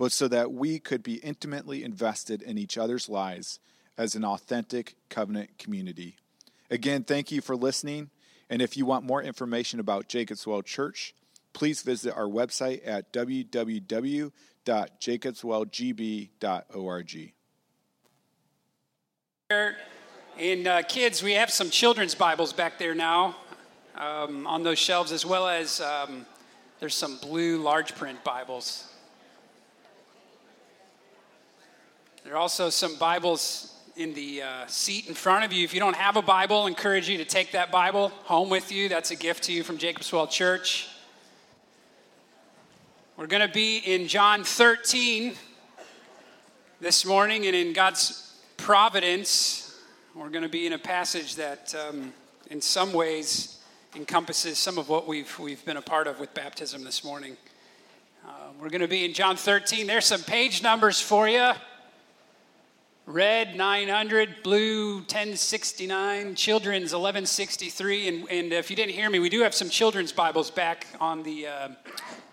but so that we could be intimately invested in each other's lives as an authentic covenant community. Again, thank you for listening. And if you want more information about Jacob's Well Church, please visit our website at www.jacobswellgb.org. And uh, kids, we have some children's Bibles back there now um, on those shelves, as well as um, there's some blue large print Bibles. There are also some Bibles in the uh, seat in front of you. If you don't have a Bible, I encourage you to take that Bible home with you. That's a gift to you from Jacob's Well Church. We're going to be in John 13 this morning, and in God's providence, we're going to be in a passage that, um, in some ways, encompasses some of what we've, we've been a part of with baptism this morning. Uh, we're going to be in John 13. There's some page numbers for you. Red 900, blue 1069, children's 1163. And, and if you didn't hear me, we do have some children's Bibles back on the, uh,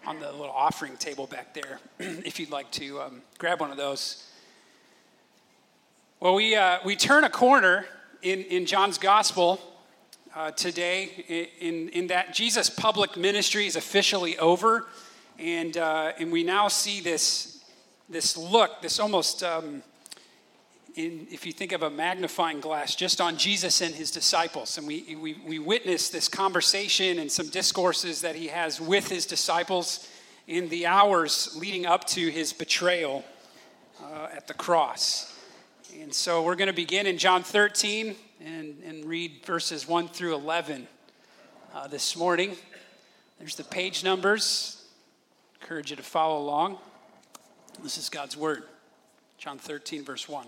on the little offering table back there if you'd like to um, grab one of those. Well, we, uh, we turn a corner in, in John's gospel uh, today in, in that Jesus' public ministry is officially over. And, uh, and we now see this, this look, this almost. Um, in, if you think of a magnifying glass, just on Jesus and his disciples. And we, we, we witness this conversation and some discourses that he has with his disciples in the hours leading up to his betrayal uh, at the cross. And so we're going to begin in John 13 and, and read verses 1 through 11 uh, this morning. There's the page numbers. Encourage you to follow along. This is God's word. John 13, verse 1.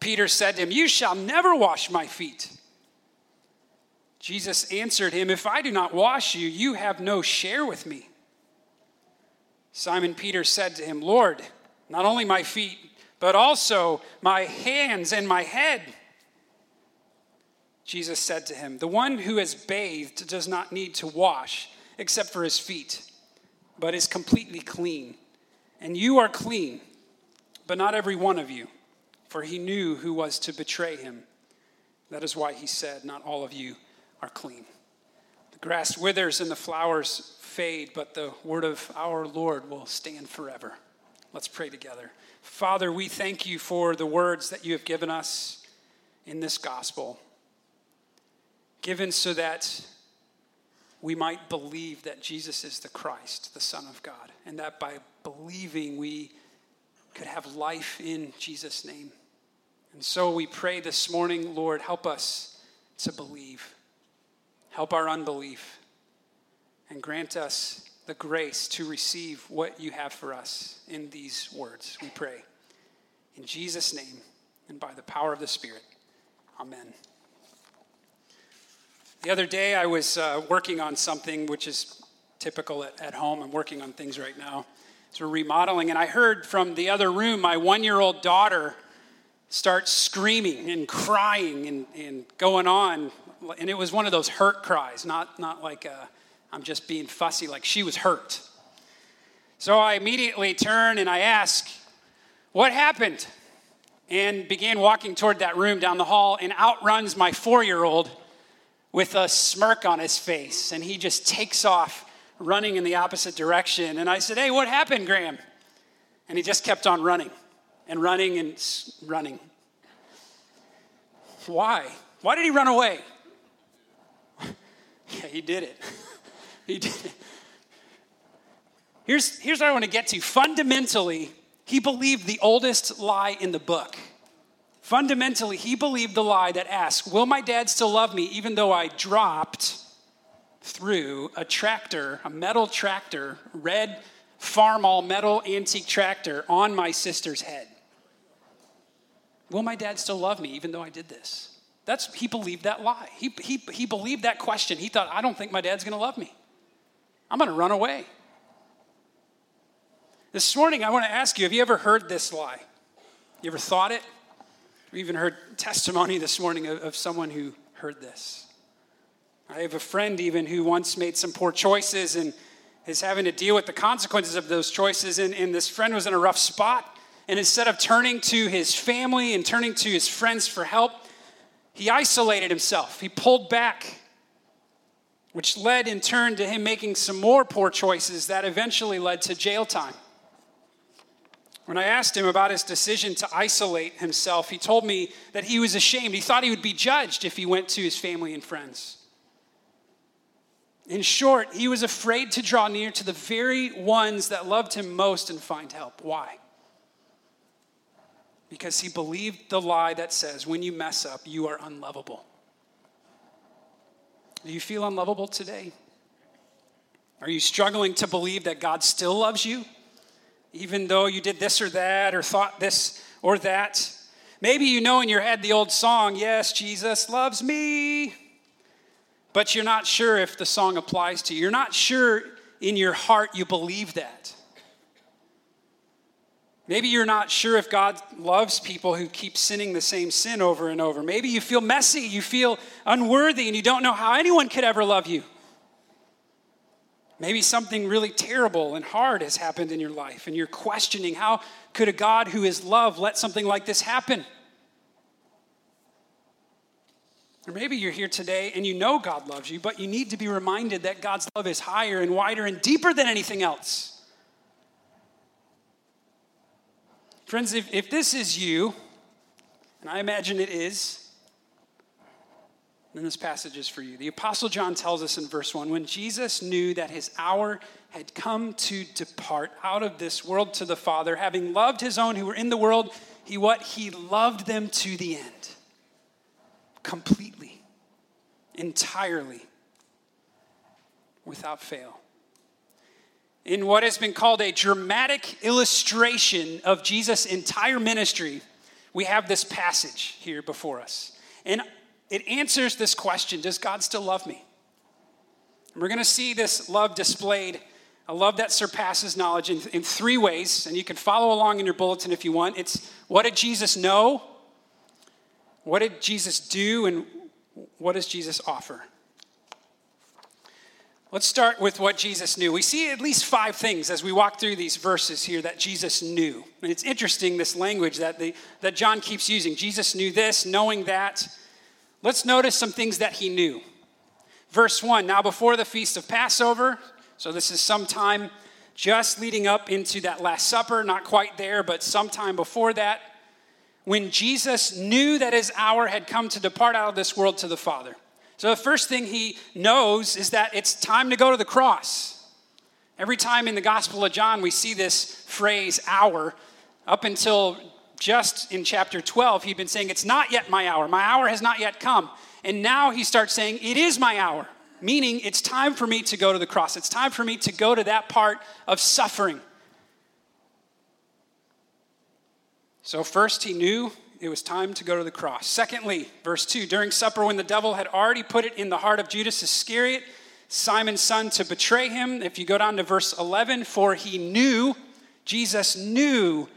Peter said to him, You shall never wash my feet. Jesus answered him, If I do not wash you, you have no share with me. Simon Peter said to him, Lord, not only my feet, but also my hands and my head. Jesus said to him, The one who has bathed does not need to wash except for his feet, but is completely clean. And you are clean, but not every one of you for he knew who was to betray him. That is why he said, Not all of you are clean. The grass withers and the flowers fade, but the word of our Lord will stand forever. Let's pray together. Father, we thank you for the words that you have given us in this gospel, given so that we might believe that Jesus is the Christ, the Son of God, and that by believing we could have life in Jesus' name. And so we pray this morning, Lord, help us to believe. Help our unbelief. And grant us the grace to receive what you have for us in these words, we pray. In Jesus' name and by the power of the Spirit. Amen. The other day, I was uh, working on something which is typical at, at home. I'm working on things right now. So we're remodeling, and I heard from the other room my one year old daughter start screaming and crying and, and going on. And it was one of those hurt cries, not, not like i I'm just being fussy, like she was hurt. So I immediately turn and I ask, What happened? And began walking toward that room down the hall, and out runs my four year old with a smirk on his face. And he just takes off running in the opposite direction. And I said, Hey, what happened, Graham? And he just kept on running and running and running. Why? Why did he run away? yeah, he did it. he did it. Here's, here's what I want to get to. Fundamentally, he believed the oldest lie in the book. Fundamentally, he believed the lie that asks, Will my dad still love me even though I dropped through a tractor, a metal tractor, red Farmall metal antique tractor on my sister's head? Will my dad still love me even though I did this? That's, he believed that lie. He, he, he believed that question. He thought, I don't think my dad's going to love me. I'm going to run away. This morning, I want to ask you have you ever heard this lie? You ever thought it? We even heard testimony this morning of, of someone who heard this. I have a friend even who once made some poor choices and is having to deal with the consequences of those choices. And, and this friend was in a rough spot. And instead of turning to his family and turning to his friends for help, he isolated himself. He pulled back, which led in turn to him making some more poor choices that eventually led to jail time. When I asked him about his decision to isolate himself, he told me that he was ashamed. He thought he would be judged if he went to his family and friends. In short, he was afraid to draw near to the very ones that loved him most and find help. Why? Because he believed the lie that says, when you mess up, you are unlovable. Do you feel unlovable today? Are you struggling to believe that God still loves you? even though you did this or that or thought this or that. Maybe you know in your head the old song, Yes, Jesus loves me, but you're not sure if the song applies to you. You're not sure in your heart you believe that. Maybe you're not sure if God loves people who keep sinning the same sin over and over. Maybe you feel messy, you feel unworthy, and you don't know how anyone could ever love you. Maybe something really terrible and hard has happened in your life, and you're questioning how could a God who is love let something like this happen? Or maybe you're here today and you know God loves you, but you need to be reminded that God's love is higher and wider and deeper than anything else. Friends, if, if this is you, and I imagine it is, then this passage is for you. The Apostle John tells us in verse 1 when Jesus knew that his hour had come to depart out of this world to the Father, having loved his own who were in the world, he what? He loved them to the end. Completely, entirely, without fail. In what has been called a dramatic illustration of Jesus' entire ministry, we have this passage here before us. And it answers this question Does God still love me? And we're going to see this love displayed, a love that surpasses knowledge, in, in three ways. And you can follow along in your bulletin if you want. It's what did Jesus know? What did Jesus do? And what does Jesus offer? Let's start with what Jesus knew. We see at least five things as we walk through these verses here that Jesus knew. And it's interesting, this language that, the, that John keeps using. Jesus knew this, knowing that. Let's notice some things that he knew. Verse 1 Now, before the feast of Passover, so this is sometime just leading up into that Last Supper, not quite there, but sometime before that, when Jesus knew that his hour had come to depart out of this world to the Father. So, the first thing he knows is that it's time to go to the cross. Every time in the Gospel of John we see this phrase, hour, up until just in chapter 12, he'd been saying, It's not yet my hour. My hour has not yet come. And now he starts saying, It is my hour, meaning it's time for me to go to the cross. It's time for me to go to that part of suffering. So, first, he knew it was time to go to the cross. Secondly, verse 2 during supper, when the devil had already put it in the heart of Judas Iscariot, Simon's son, to betray him, if you go down to verse 11, for he knew Jesus knew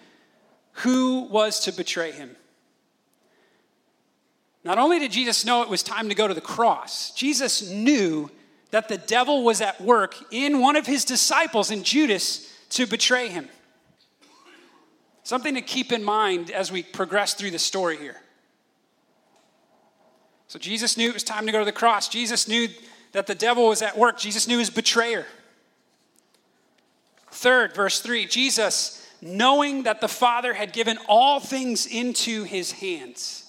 who was to betray him. Not only did Jesus know it was time to go to the cross, Jesus knew that the devil was at work in one of his disciples, in Judas, to betray him. Something to keep in mind as we progress through the story here. So Jesus knew it was time to go to the cross. Jesus knew that the devil was at work. Jesus knew his betrayer. Third, verse 3 Jesus, knowing that the Father had given all things into his hands.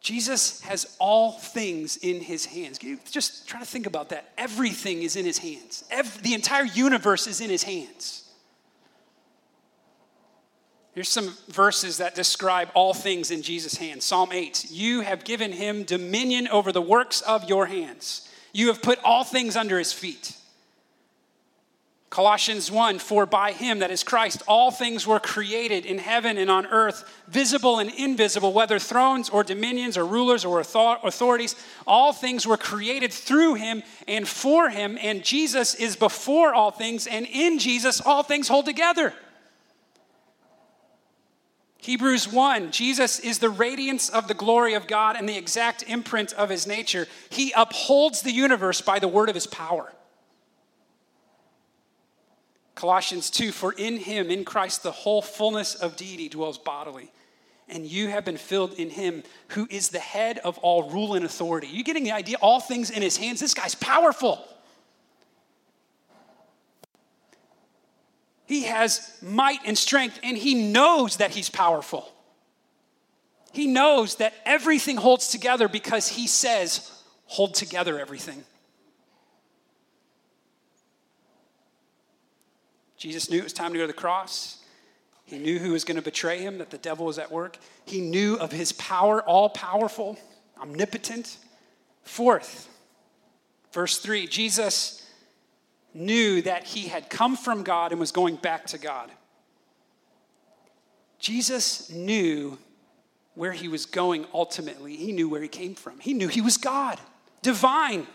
Jesus has all things in his hands. Just try to think about that. Everything is in his hands, Every, the entire universe is in his hands. Here's some verses that describe all things in Jesus' hands. Psalm 8 You have given him dominion over the works of your hands, you have put all things under his feet. Colossians 1 For by him, that is Christ, all things were created in heaven and on earth, visible and invisible, whether thrones or dominions or rulers or authorities. All things were created through him and for him, and Jesus is before all things, and in Jesus all things hold together. Hebrews 1 Jesus is the radiance of the glory of God and the exact imprint of his nature. He upholds the universe by the word of his power. Colossians 2 For in him, in Christ, the whole fullness of deity dwells bodily. And you have been filled in him who is the head of all rule and authority. You getting the idea? All things in his hands. This guy's powerful. He has might and strength, and he knows that he's powerful. He knows that everything holds together because he says, hold together everything. Jesus knew it was time to go to the cross. He knew who was going to betray him, that the devil was at work. He knew of his power, all powerful, omnipotent. Fourth, verse 3 Jesus knew that he had come from God and was going back to God. Jesus knew where he was going ultimately. He knew where he came from. He knew he was God, divine,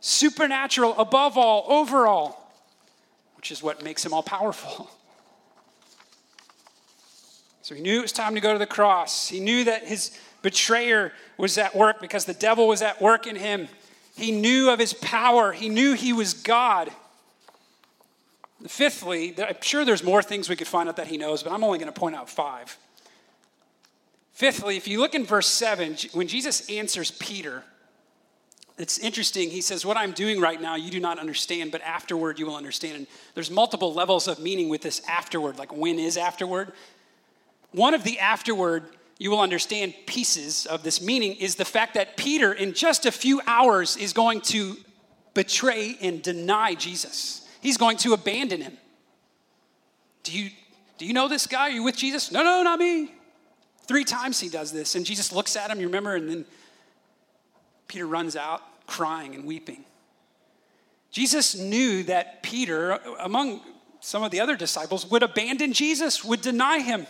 supernatural, above all, over all which is what makes him all powerful. So he knew it was time to go to the cross. He knew that his betrayer was at work because the devil was at work in him. He knew of his power, he knew he was God. Fifthly, I'm sure there's more things we could find out that he knows, but I'm only going to point out five. Fifthly, if you look in verse 7, when Jesus answers Peter, it's interesting. He says, What I'm doing right now, you do not understand, but afterward you will understand. And there's multiple levels of meaning with this afterward, like when is afterward? One of the afterward, you will understand pieces of this meaning is the fact that Peter, in just a few hours, is going to betray and deny Jesus. He's going to abandon him. Do you, do you know this guy? Are you with Jesus? No, no, not me. Three times he does this. And Jesus looks at him, you remember, and then Peter runs out crying and weeping. Jesus knew that Peter, among some of the other disciples, would abandon Jesus, would deny him.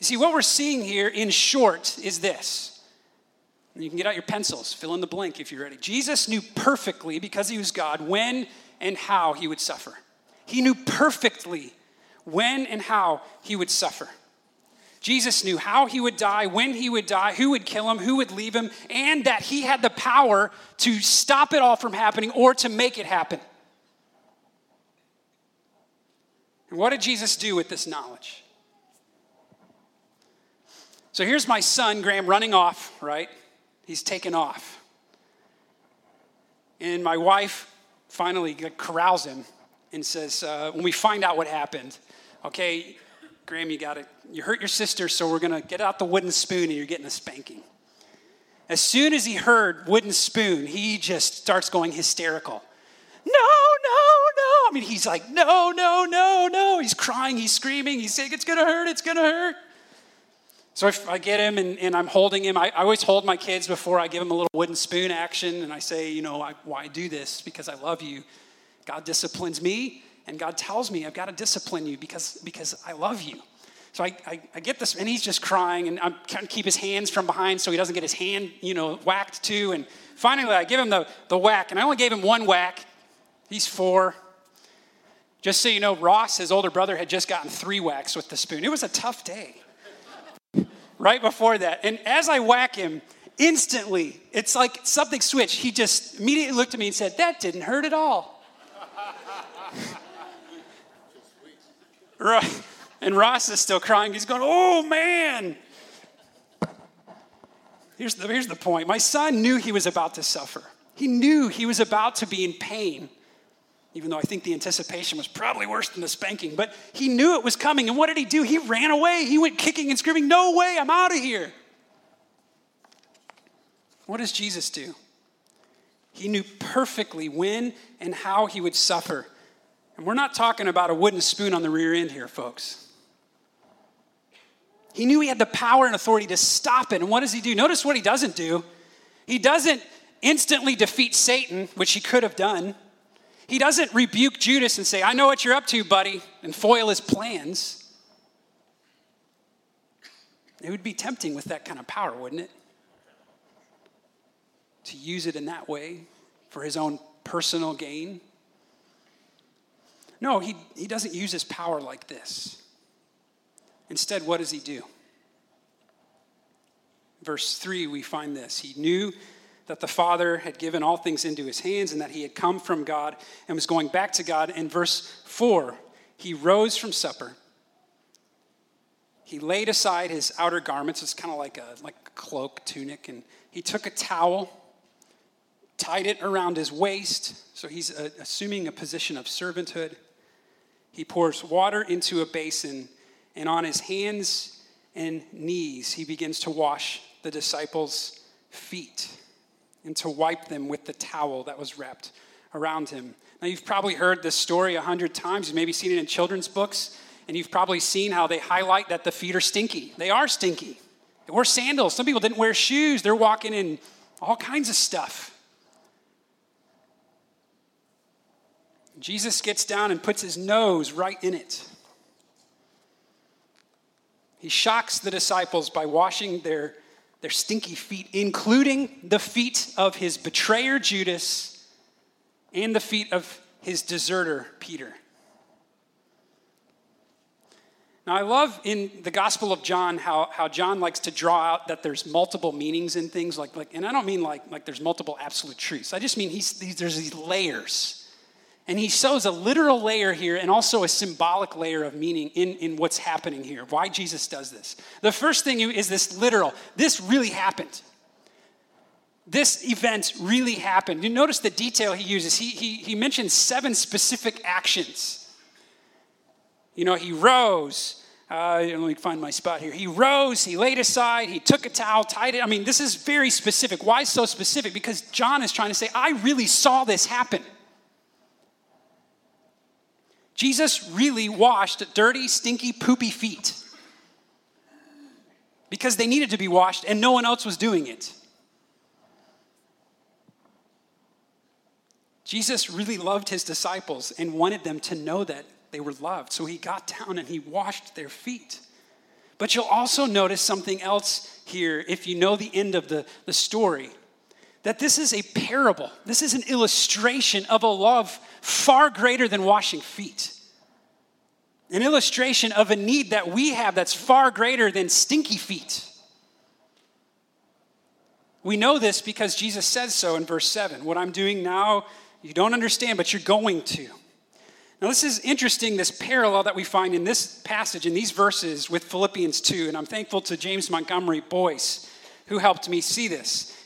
You see, what we're seeing here in short is this. And you can get out your pencils, fill in the blank if you're ready. Jesus knew perfectly, because he was God, when and how he would suffer. He knew perfectly when and how he would suffer. Jesus knew how he would die, when he would die, who would kill him, who would leave him, and that he had the power to stop it all from happening or to make it happen. And what did Jesus do with this knowledge? So here's my son, Graham, running off, right? He's taken off. And my wife finally corrals him and says, uh, when we find out what happened, okay, Graham, you got it. You hurt your sister, so we're going to get out the wooden spoon and you're getting a spanking. As soon as he heard wooden spoon, he just starts going hysterical. No, no, no. I mean, he's like, no, no, no, no. He's crying, he's screaming, he's saying, it's going to hurt, it's going to hurt. So if I get him and, and I'm holding him, I, I, always hold my kids before I give them a little wooden spoon action. And I say, you know, I, why do this? Because I love you. God disciplines me and God tells me I've got to discipline you because, because I love you. So I, I, I, get this, and he's just crying, and I'm trying to keep his hands from behind so he doesn't get his hand, you know, whacked too. And finally, I give him the, the whack, and I only gave him one whack. He's four. Just so you know, Ross, his older brother, had just gotten three whacks with the spoon. It was a tough day right before that. And as I whack him, instantly, it's like something switched. He just immediately looked at me and said, That didn't hurt at all. right. And Ross is still crying. He's going, Oh, man. Here's the, here's the point my son knew he was about to suffer, he knew he was about to be in pain even though I think the anticipation was probably worse than the spanking. But he knew it was coming. And what did he do? He ran away. He went kicking and screaming, No way, I'm out of here. What does Jesus do? He knew perfectly when and how he would suffer. And we're not talking about a wooden spoon on the rear end here, folks. He knew he had the power and authority to stop it. And what does he do? Notice what he doesn't do. He doesn't instantly defeat Satan, which he could have done. He doesn't rebuke Judas and say, I know what you're up to, buddy, and foil his plans. It would be tempting with that kind of power, wouldn't it? To use it in that way for his own personal gain. No, he, he doesn't use his power like this. Instead, what does he do? Verse 3, we find this. He knew that the Father had given all things into his hands and that he had come from God and was going back to God. In verse 4, he rose from supper. He laid aside his outer garments. It's kind of like a, like a cloak, tunic. And he took a towel, tied it around his waist. So he's uh, assuming a position of servanthood. He pours water into a basin, and on his hands and knees, he begins to wash the disciples' feet and to wipe them with the towel that was wrapped around him. Now, you've probably heard this story a hundred times. You've maybe seen it in children's books, and you've probably seen how they highlight that the feet are stinky. They are stinky. They wore sandals. Some people didn't wear shoes. They're walking in all kinds of stuff. Jesus gets down and puts his nose right in it. He shocks the disciples by washing their their stinky feet, including the feet of his betrayer Judas and the feet of his deserter Peter. Now, I love in the Gospel of John how, how John likes to draw out that there's multiple meanings in things, like, like and I don't mean like, like there's multiple absolute truths. I just mean he's, there's these layers and he shows a literal layer here and also a symbolic layer of meaning in, in what's happening here, why Jesus does this. The first thing is this literal. This really happened. This event really happened. You notice the detail he uses. He, he, he mentions seven specific actions. You know, he rose. Uh, let me find my spot here. He rose, he laid aside, he took a towel, tied it. I mean, this is very specific. Why so specific? Because John is trying to say, I really saw this happen. Jesus really washed dirty, stinky, poopy feet because they needed to be washed and no one else was doing it. Jesus really loved his disciples and wanted them to know that they were loved. So he got down and he washed their feet. But you'll also notice something else here if you know the end of the, the story that this is a parable. This is an illustration of a love far greater than washing feet. An illustration of a need that we have that's far greater than stinky feet. We know this because Jesus says so in verse 7. What I'm doing now, you don't understand, but you're going to. Now, this is interesting, this parallel that we find in this passage, in these verses with Philippians 2. And I'm thankful to James Montgomery Boice, who helped me see this.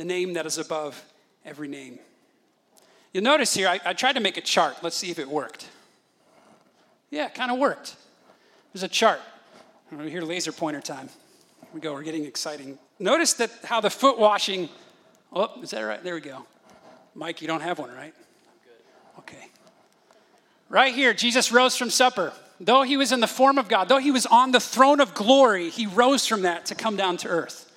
the name that is above every name. You'll notice here, I, I tried to make a chart. Let's see if it worked. Yeah, it kind of worked. There's a chart. We hear laser pointer time. Here we go, we're getting exciting. Notice that how the foot washing, oh, is that right? There we go. Mike, you don't have one, right? Good. Okay. Right here, Jesus rose from supper. though he was in the form of God, though he was on the throne of glory, he rose from that to come down to earth.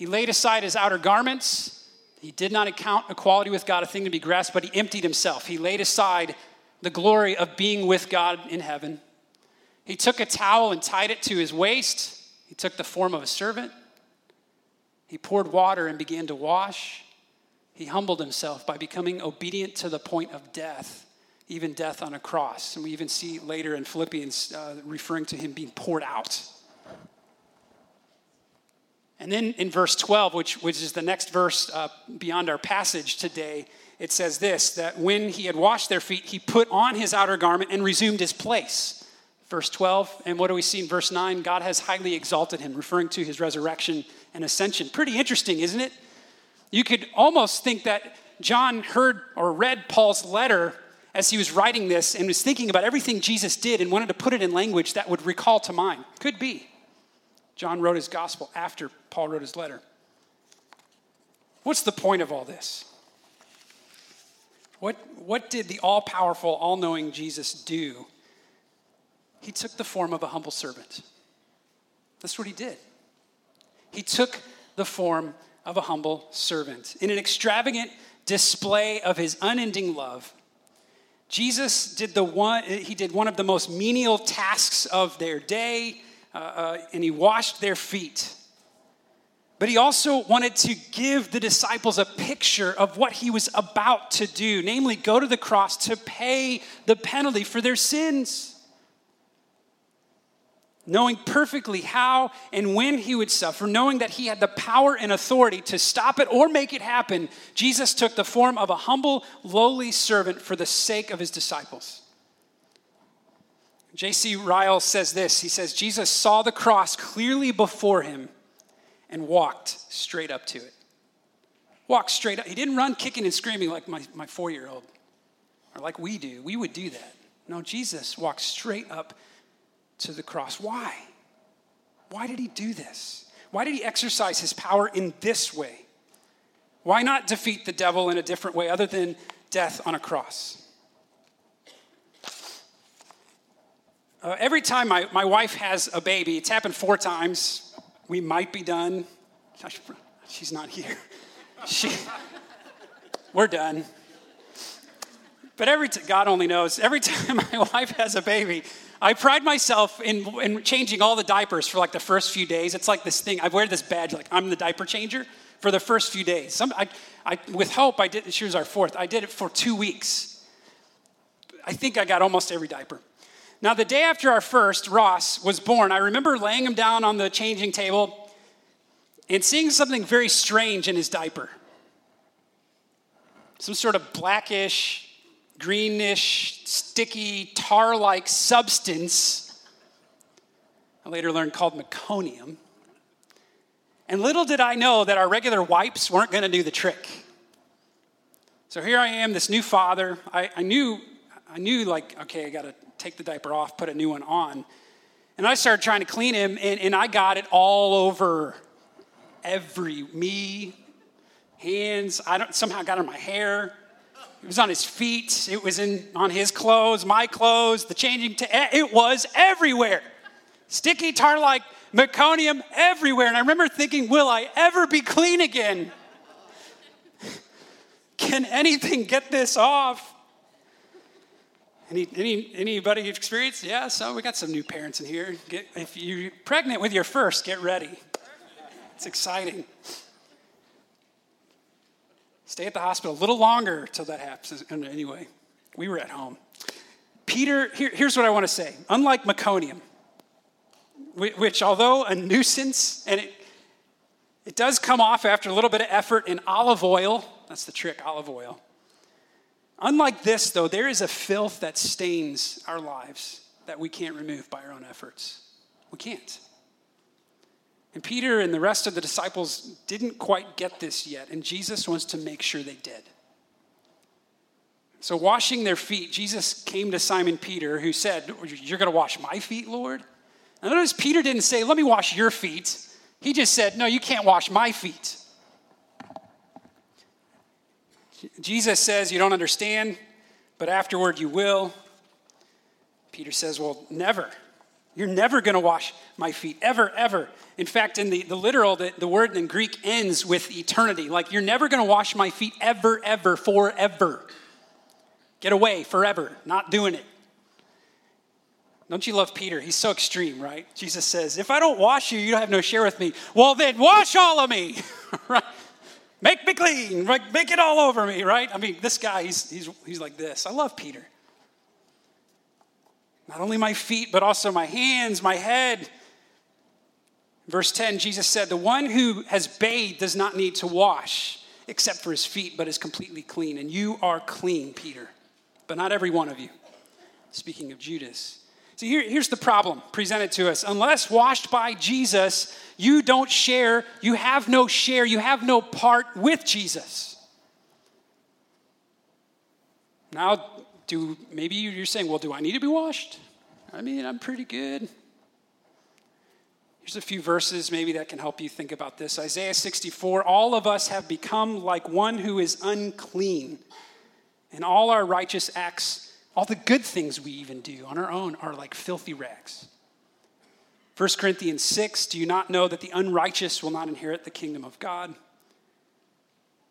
He laid aside his outer garments. He did not account equality with God a thing to be grasped, but he emptied himself. He laid aside the glory of being with God in heaven. He took a towel and tied it to his waist. He took the form of a servant. He poured water and began to wash. He humbled himself by becoming obedient to the point of death, even death on a cross. And we even see later in Philippians uh, referring to him being poured out. And then in verse 12, which, which is the next verse uh, beyond our passage today, it says this that when he had washed their feet, he put on his outer garment and resumed his place. Verse 12, and what do we see in verse 9? God has highly exalted him, referring to his resurrection and ascension. Pretty interesting, isn't it? You could almost think that John heard or read Paul's letter as he was writing this and was thinking about everything Jesus did and wanted to put it in language that would recall to mind. Could be. John wrote his gospel after Paul wrote his letter. What's the point of all this? What, what did the all powerful, all knowing Jesus do? He took the form of a humble servant. That's what he did. He took the form of a humble servant. In an extravagant display of his unending love, Jesus did the one, he did one of the most menial tasks of their day, uh, uh, and he washed their feet. But he also wanted to give the disciples a picture of what he was about to do, namely, go to the cross to pay the penalty for their sins. Knowing perfectly how and when he would suffer, knowing that he had the power and authority to stop it or make it happen, Jesus took the form of a humble, lowly servant for the sake of his disciples. J.C. Ryle says this He says, Jesus saw the cross clearly before him and walked straight up to it. Walked straight up. He didn't run kicking and screaming like my, my four year old or like we do. We would do that. No, Jesus walked straight up to the cross. Why? Why did he do this? Why did he exercise his power in this way? Why not defeat the devil in a different way other than death on a cross? Uh, every time my, my wife has a baby, it's happened four times we might be done. She's not here. She, we're done. But every t- God only knows. Every time my wife has a baby, I pride myself in, in changing all the diapers for like the first few days. It's like this thing. I wear this badge, like I'm the diaper changer for the first few days. Some, I, I, with Hope, I did. She was our fourth. I did it for two weeks. I think I got almost every diaper. Now, the day after our first, Ross, was born, I remember laying him down on the changing table and seeing something very strange in his diaper. Some sort of blackish, greenish, sticky, tar like substance. I later learned called meconium. And little did I know that our regular wipes weren't going to do the trick. So here I am, this new father. I, I knew, I knew, like, okay, I got to take the diaper off, put a new one on. And I started trying to clean him, and, and I got it all over every me, hands. I don't somehow got it on my hair. It was on his feet. It was in on his clothes, my clothes, the changing. T- eh, it was everywhere. Sticky tar like meconium everywhere. And I remember thinking, will I ever be clean again? Can anything get this off? Any, any, anybody experience? Yeah, so we got some new parents in here. Get, if you're pregnant with your first, get ready. It's exciting. Stay at the hospital a little longer till that happens. Uh, anyway, we were at home. Peter, here, here's what I want to say. Unlike meconium, which, although a nuisance, and it, it does come off after a little bit of effort in olive oil, that's the trick, olive oil Unlike this, though, there is a filth that stains our lives that we can't remove by our own efforts. We can't. And Peter and the rest of the disciples didn't quite get this yet, and Jesus wants to make sure they did. So, washing their feet, Jesus came to Simon Peter, who said, You're going to wash my feet, Lord? And notice Peter didn't say, Let me wash your feet. He just said, No, you can't wash my feet. Jesus says, You don't understand, but afterward you will. Peter says, Well, never. You're never going to wash my feet, ever, ever. In fact, in the, the literal, the, the word in Greek ends with eternity. Like, you're never going to wash my feet, ever, ever, forever. Get away, forever. Not doing it. Don't you love Peter? He's so extreme, right? Jesus says, If I don't wash you, you don't have no share with me. Well, then wash all of me, right? Make me clean, make it all over me, right? I mean, this guy, he's, he's, he's like this. I love Peter. Not only my feet, but also my hands, my head. Verse 10, Jesus said, The one who has bathed does not need to wash except for his feet, but is completely clean. And you are clean, Peter, but not every one of you. Speaking of Judas. See, here, here's the problem presented to us. Unless washed by Jesus, you don't share, you have no share, you have no part with Jesus. Now, do maybe you're saying, well, do I need to be washed? I mean, I'm pretty good. Here's a few verses maybe that can help you think about this. Isaiah 64 All of us have become like one who is unclean, and all our righteous acts, all the good things we even do on our own, are like filthy rags. 1 Corinthians 6 Do you not know that the unrighteous will not inherit the kingdom of God?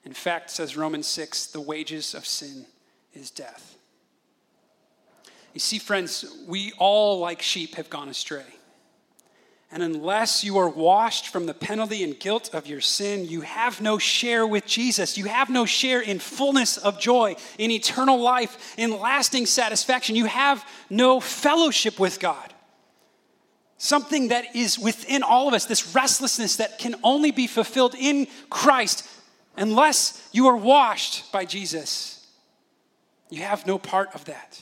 In fact, says Romans 6, the wages of sin is death. You see, friends, we all, like sheep, have gone astray. And unless you are washed from the penalty and guilt of your sin, you have no share with Jesus. You have no share in fullness of joy, in eternal life, in lasting satisfaction. You have no fellowship with God. Something that is within all of us, this restlessness that can only be fulfilled in Christ unless you are washed by Jesus. You have no part of that.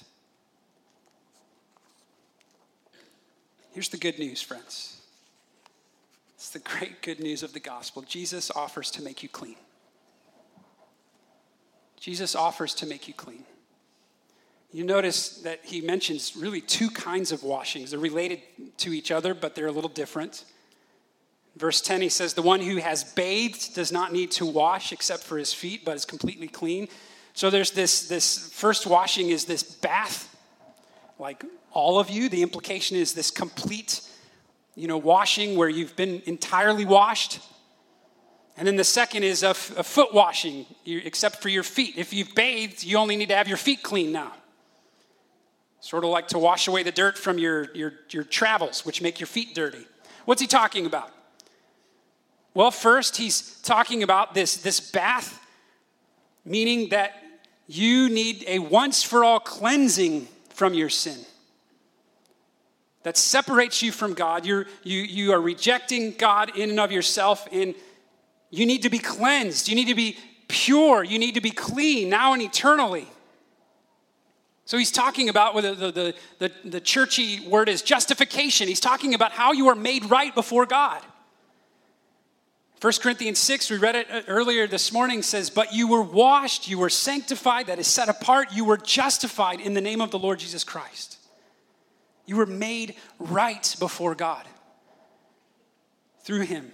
Here's the good news, friends. It's the great good news of the gospel. Jesus offers to make you clean. Jesus offers to make you clean. You notice that he mentions really two kinds of washings. They're related to each other, but they're a little different. Verse 10, he says, The one who has bathed does not need to wash except for his feet, but is completely clean. So there's this, this first washing is this bath, like all of you. The implication is this complete, you know, washing where you've been entirely washed. And then the second is a, f- a foot washing, except for your feet. If you've bathed, you only need to have your feet clean now. Sort of like to wash away the dirt from your, your, your travels, which make your feet dirty. What's he talking about? Well, first, he's talking about this, this bath, meaning that you need a once for all cleansing from your sin that separates you from God. You're, you, you are rejecting God in and of yourself, and you need to be cleansed. You need to be pure. You need to be clean now and eternally. So he's talking about the, the, the, the, the churchy word is justification. He's talking about how you are made right before God. 1 Corinthians 6, we read it earlier this morning, says, But you were washed, you were sanctified, that is set apart, you were justified in the name of the Lord Jesus Christ. You were made right before God through him.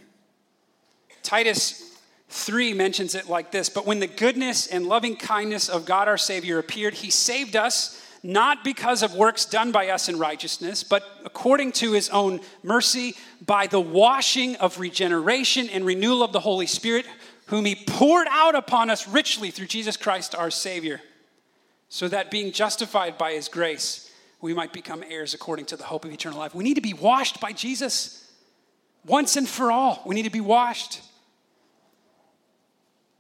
Titus 3 mentions it like this But when the goodness and loving kindness of God our Savior appeared, he saved us not because of works done by us in righteousness, but according to his own mercy, by the washing of regeneration and renewal of the Holy Spirit, whom he poured out upon us richly through Jesus Christ our Savior, so that being justified by his grace, we might become heirs according to the hope of eternal life. We need to be washed by Jesus once and for all. We need to be washed.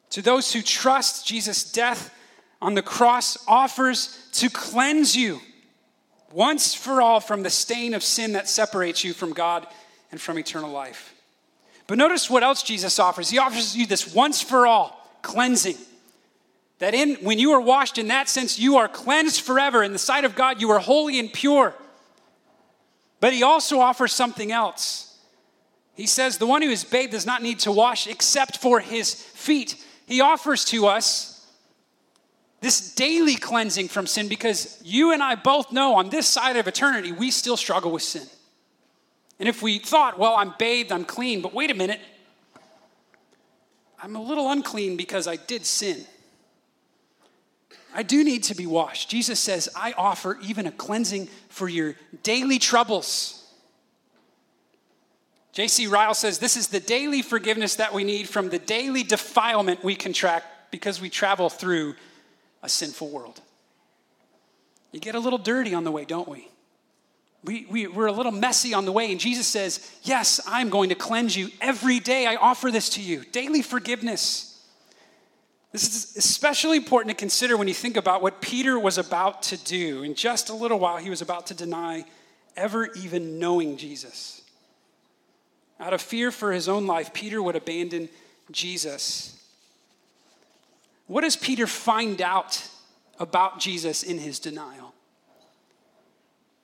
To those who trust Jesus' death on the cross offers to cleanse you once for all from the stain of sin that separates you from God and from eternal life. But notice what else Jesus offers. He offers you this once for all cleansing. That in when you are washed in that sense, you are cleansed forever. In the sight of God, you are holy and pure. But he also offers something else. He says, The one who is bathed does not need to wash except for his feet. He offers to us this daily cleansing from sin because you and I both know on this side of eternity, we still struggle with sin. And if we thought, well, I'm bathed, I'm clean, but wait a minute, I'm a little unclean because I did sin. I do need to be washed. Jesus says, I offer even a cleansing for your daily troubles. J.C. Ryle says, This is the daily forgiveness that we need from the daily defilement we contract because we travel through a sinful world. You get a little dirty on the way, don't we? We, we, we're a little messy on the way, and Jesus says, Yes, I'm going to cleanse you. Every day I offer this to you daily forgiveness. This is especially important to consider when you think about what Peter was about to do. In just a little while, he was about to deny ever even knowing Jesus. Out of fear for his own life, Peter would abandon Jesus. What does Peter find out about Jesus in his denial?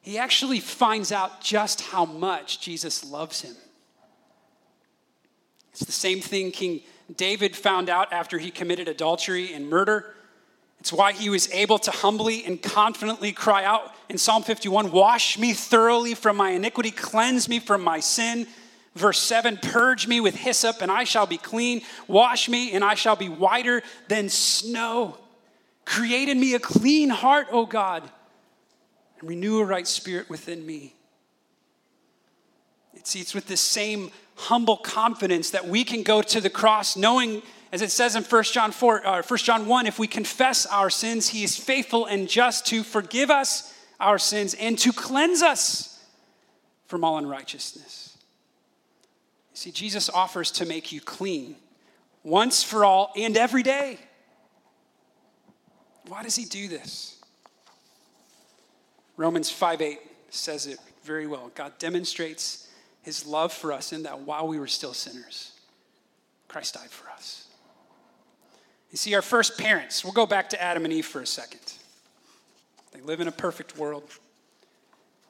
He actually finds out just how much Jesus loves him. It's the same thing King David found out after he committed adultery and murder. It's why he was able to humbly and confidently cry out in Psalm 51 Wash me thoroughly from my iniquity, cleanse me from my sin. Verse 7 Purge me with hyssop, and I shall be clean. Wash me, and I shall be whiter than snow. Create in me a clean heart, O God, and renew a right spirit within me. It's with this same humble confidence that we can go to the cross knowing as it says in 1 John 4 uh, 1 John 1 if we confess our sins he is faithful and just to forgive us our sins and to cleanse us from all unrighteousness. See, Jesus offers to make you clean once for all and every day. Why does he do this? Romans 5 8 says it very well. God demonstrates his love for us in that while we were still sinners, Christ died for us. You see, our first parents, we'll go back to Adam and Eve for a second. They live in a perfect world.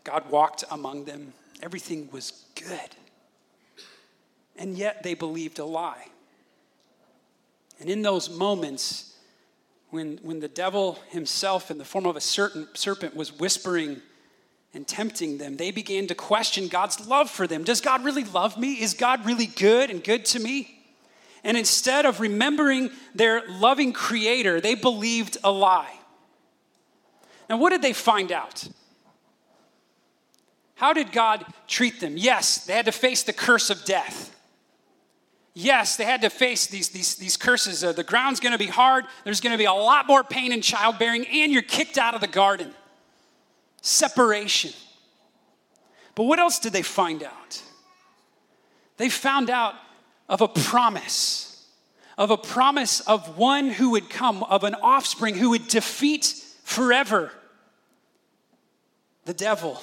God walked among them, everything was good and yet they believed a lie. And in those moments, when, when the devil himself, in the form of a certain serpent, was whispering and tempting them, they began to question God's love for them. Does God really love me? Is God really good and good to me? And instead of remembering their loving creator, they believed a lie. Now, what did they find out? How did God treat them? Yes, they had to face the curse of death. Yes, they had to face these, these, these curses. The ground's going to be hard. There's going to be a lot more pain in childbearing, and you're kicked out of the garden. Separation. But what else did they find out? They found out of a promise, of a promise of one who would come, of an offspring who would defeat forever the devil.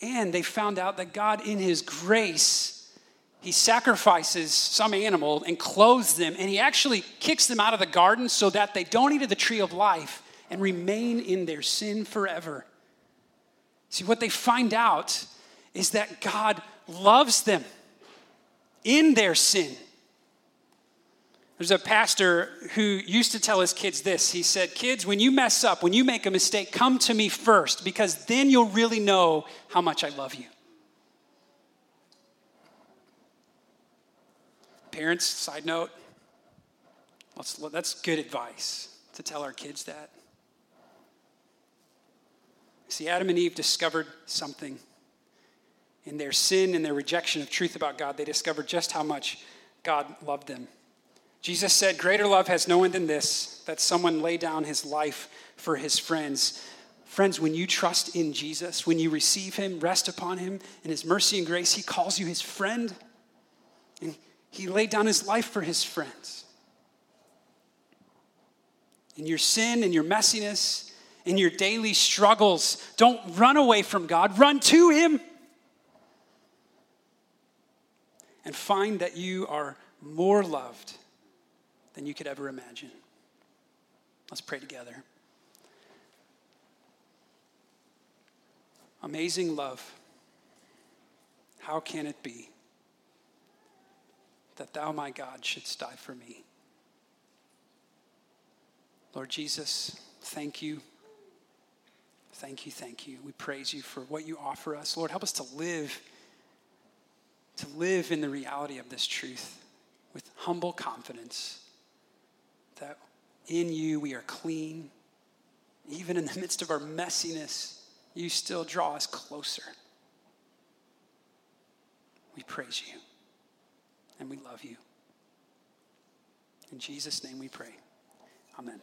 And they found out that God, in his grace, he sacrifices some animal and clothes them, and he actually kicks them out of the garden so that they don't eat of the tree of life and remain in their sin forever. See, what they find out is that God loves them in their sin. There's a pastor who used to tell his kids this. He said, Kids, when you mess up, when you make a mistake, come to me first because then you'll really know how much I love you. Parents, side note, that's good advice to tell our kids that. See, Adam and Eve discovered something. In their sin and their rejection of truth about God, they discovered just how much God loved them. Jesus said, Greater love has no one than this, that someone lay down his life for his friends. Friends, when you trust in Jesus, when you receive him, rest upon him in his mercy and grace, he calls you his friend. And he laid down his life for his friends. In your sin and your messiness, in your daily struggles, don't run away from God, run to him. And find that you are more loved than you could ever imagine. Let's pray together. Amazing love. How can it be? that thou, my God, shouldst die for me. Lord Jesus, thank you. Thank you, thank you. We praise you for what you offer us. Lord, help us to live, to live in the reality of this truth with humble confidence that In you, we are clean. Even in the midst of our messiness, you still draw us closer. We praise you and we love you. In Jesus' name we pray. Amen.